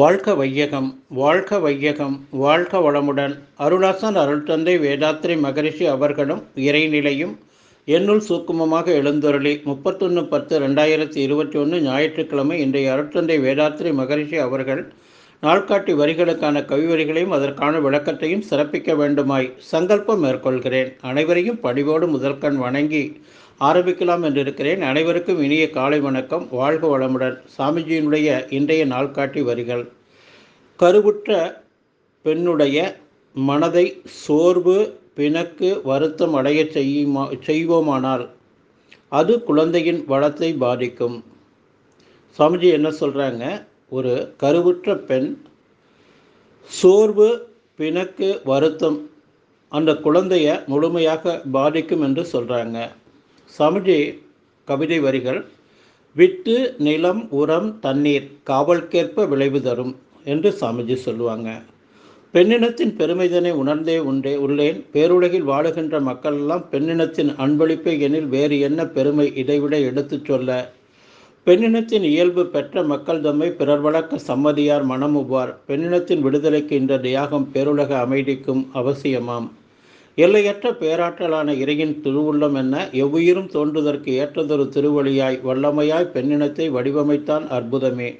வாழ்க வையகம் வாழ்க வையகம் வாழ்க வளமுடன். அருளாசன் அருள் தந்தை வேதாத்திரி மகரிஷி அவர்களும் இறைநிலையும் என்னுள் சூக்குமமாக எழுந்தொருளி முப்பத்தொன்று பத்து ரெண்டாயிரத்தி இருபத்தி ஒன்று ஞாயிற்றுக்கிழமை இன்றைய அருட்தந்தை வேதாத்திரி மகரிஷி அவர்கள் நாள்காட்டி வரிகளுக்கான கவிவரிகளையும் அதற்கான விளக்கத்தையும் சிறப்பிக்க வேண்டுமாய் சங்கல்பம் மேற்கொள்கிறேன். அனைவரையும் பணிவோடு முதற்கண் வணங்கி ஆரம்பிக்கலாம் என்று இருக்கிறேன் அனைவருக்கும் இனிய காலை வணக்கம். வாழ்க வளமுடன். சாமிஜியினுடைய இன்றைய நாள்காட்டி வரிகள். கருவுற்ற பெண்ணுடைய மனதை சோர்வு பிணக்கு வருத்தம் அடைய செய்யுமா செய்வோமானால் அது குழந்தையின் வளத்தை பாதிக்கும். சாமிஜி என்ன சொல்கிறாங்க ஒரு கருவுற்ற பெண் சோர்வு பிணக்கு வருத்தம் அந்த குழந்தைய முழுமையாக பாதிக்கும் என்று சொல்கிறாங்க சாமிஜி கவிதை வரிகள் விட்டு நிலம் உரம் தண்ணீர் காவல்கேற்ப விளைவு தரும் என்று சாமிஜி சொல்லுவாங்க. பெண்ணினத்தின் பெருமைதனை உணர்ந்தே உண்டே உள்ளேன் பேருலகில் வாழுகின்ற மக்களெல்லாம் பெண்ணினத்தின் அன்பளிப்பை எனில் வேறு என்ன பெருமை இதைவிட எடுத்துச் சொல்ல? பெண்ணினத்தின் இயல்பு பெற்ற மக்கள் தம்மை பிறர் வழக்க சம்மதியார் மனமுவார் பெண்ணினத்தின் விடுதலைக்கு இந்த தியாகம் பேருலக அமைதிக்கும் அவசியமாம். எல்லையற்ற பேராற்றலான இறையின் திருவுள்ளம் என்ன? எவ்வுயிரும் தோன்றுவதற்கு ஏற்றதொரு திருவழியாய் வல்லமையாய் பெண்ணினத்தை வடிவமைத்தான் அற்புதமே.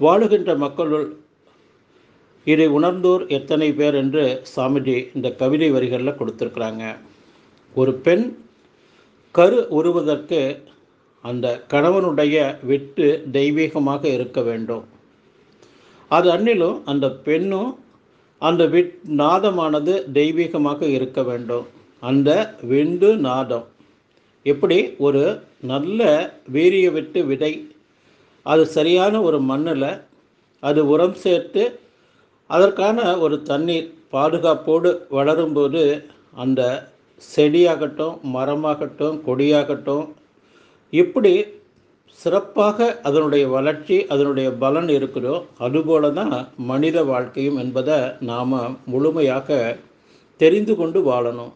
வாழுகின்ற மக்களுள் இதை உணர்ந்தோர் எத்தனை பேர் என்று சாமிஜி இந்த கவிதை வரிகளில் கொடுத்துருக்குறாங்க. ஒரு பெண் கரு உருவதற்கு அந்த கணவனுடைய விட்டு தெய்வீகமாக இருக்க வேண்டும். அது அன்னிலும் அந்த பெண்ணும் அந்த விட் நாதமானது தெய்வீகமாக இருக்க வேண்டும். அந்த விண்டு நாதம். எப்படி? ஒரு நல்ல வீரிய விட்டு விதை. அது சரியான ஒரு மண்ணில் அது உரம் சேர்த்து அதற்கான ஒரு தண்ணீர் பாதுகாப்போடு வளரும்போது அந்த செடியாகட்டும் மரமாகட்டும் கொடியாகட்டும் இப்படி சிறப்பாக அதனுடைய வளர்ச்சி அதனுடைய பலன் இருக்கிறோ அதுபோல தான் மனித வாழ்க்கையும் என்பதை நாம் முழுமையாக தெரிந்து கொண்டு வாழணும்.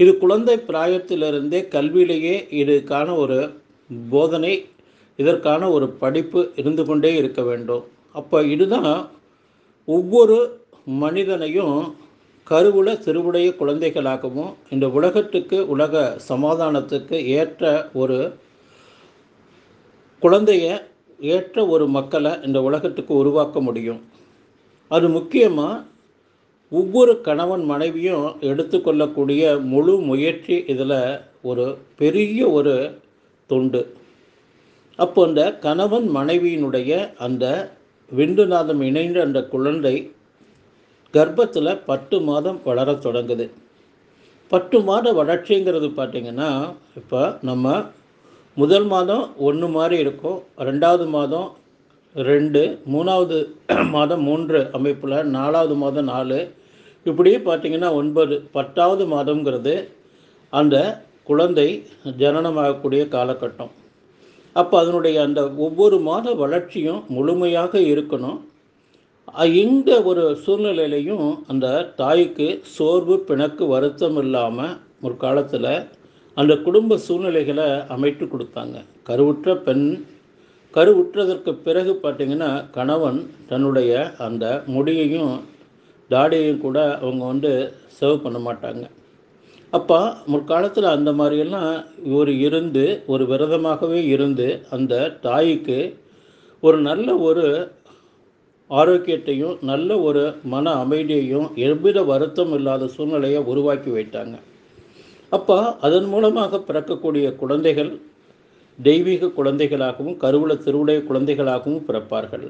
இது குழந்தை பிராயத்திலிருந்தே கல்வியிலேயே இதுக்கான ஒரு போதனை இதற்கான ஒரு படிப்பு இருந்து கொண்டே இருக்க வேண்டும். அப்போ இதுதான் ஒவ்வொரு மனிதனையும் கருவுல திருவுடைய குழந்தைகளாகவும் இந்த உலகத்துக்கு உலக சமாதானத்துக்கு ஏற்ற ஒரு குழந்தைய ஏற்ற ஒரு மக்களை இந்த உலகத்துக்கு உருவாக்க முடியும். அது முக்கியமாக ஒவ்வொரு கணவன் மனைவியும் எடுத்துக்கொள்ளக்கூடிய முழு முயற்சி இதில் ஒரு பெரிய ஒரு தொண்டு. அப்போ அந்த கணவன் மனைவியினுடைய அந்த விந்துநாதம் இணைந்த அந்த குழந்தை கர்ப்பத்தில் பத்து மாதம் வளர தொடங்குது. பத்து மாத வளர்ச்சிங்கிறது பார்த்திங்கன்னா இப்போ நம்ம முதல் மாதம் ஒன்று மாதிரி இருக்கும். ரெண்டாவது மாதம் ரெண்டு மூணாவது மாதம் மூன்று அமைப்பில் நாலாவது மாதம் நாலு. இப்படியே பார்த்திங்கன்னா ஒன்பது பத்தாவது மாதங்கிறது அந்த குழந்தை ஜனனமாகக்கூடிய காலகட்டம். அப்போ அதனுடைய அந்த ஒவ்வொரு மாத வளர்ச்சியும் முழுமையாக இருக்கணும். எந்த ஒரு சூழ்நிலையிலையும் அந்த தாய்க்கு சோர்வு பிணக்கு வருத்தம் இல்லாமல் ஒரு காலத்தில் அந்த குடும்ப சூழ்நிலைகளை அமைத்து கொடுத்தாங்க. கருவுற்ற பெண் கருவுற்றதற்கு பிறகு பார்த்திங்கன்னா கணவன் தன்னுடைய அந்த முடியையும் தாடியையும் கூட அவங்க வந்து சேவ் பண்ண மாட்டாங்க. அப்போ முற்காலத்தில் அந்த மாதிரியெல்லாம் ஒரு இருந்து ஒரு விரதமாகவே இருந்து அந்த தாய்க்கு ஒரு நல்ல ஒரு ஆரோக்கியத்தையும் நல்ல ஒரு மன அமைதியையும் எவ்வித வருத்தம் இல்லாத சூழ்நிலையை உருவாக்கி வைத்தாங்க. அப்போ அதன் மூலமாக பிறக்கக்கூடிய குழந்தைகள் தெய்வீக குழந்தைகளாகவும் கருவள திருவுடைய குழந்தைகளாகவும் பிறப்பார்கள்.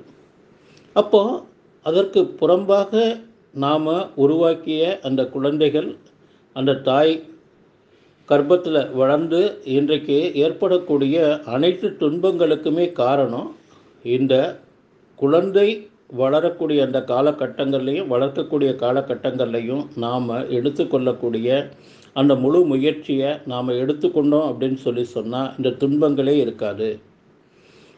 அப்போ அதற்கு புறம்பாக நாம் உருவாக்கிய அந்த குழந்தைகள் அந்த தாய் கர்ப்பத்தில் வளர்ந்து இன்றைக்கு ஏற்படக்கூடிய அனைத்து துன்பங்களுக்குமே காரணம் இந்த குழந்தை வளரக்கூடிய அந்த காலகட்டங்கள்லையும் வளர்க்கக்கூடிய காலகட்டங்கள்லையும் நாம் எடுத்துக்கொள்ளக்கூடிய அந்த முழு முயற்சியை நாம் எடுத்துக்கொண்டோம் அப்படின்னு சொல்லி சொன்னால் இந்த துன்பங்களே இருக்காது.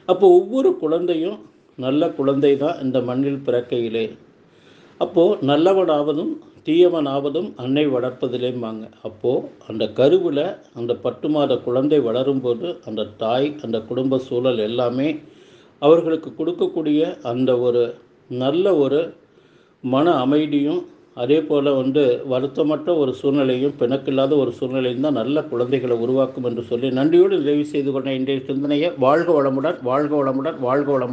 அப்போ ஒவ்வொரு குழந்தையும் நல்ல குழந்தை தான் இந்த மண்ணில் பிறக்கையிலே. அப்போது நல்லவனாவதும் தீயவனாவதும் அன்னை வளர்ப்பதிலேம்பாங்க. அப்போது அந்த கருவில் அந்த பத்து மாத குழந்தை வளரும்போது அந்த தாய் அந்த குடும்ப சூழல் எல்லாமே அவர்களுக்கு கொடுக்கக்கூடிய அந்த ஒரு நல்ல ஒரு மன அமைதியும் அதே போல் வந்து வருத்தமற்ற ஒரு சூழ்நிலையும் பிணக்கில்லாத ஒரு சூழ்நிலையும் தான் நல்ல குழந்தைகளை உருவாக்கும் என்று சொல்லி நன்றியோடு நிறைவு செய்து கொண்ட இன்றைய சிந்தனையை வாழ்க வளமுடன் வாழ்க வளமுடன் வாழ்க வளமுடன்.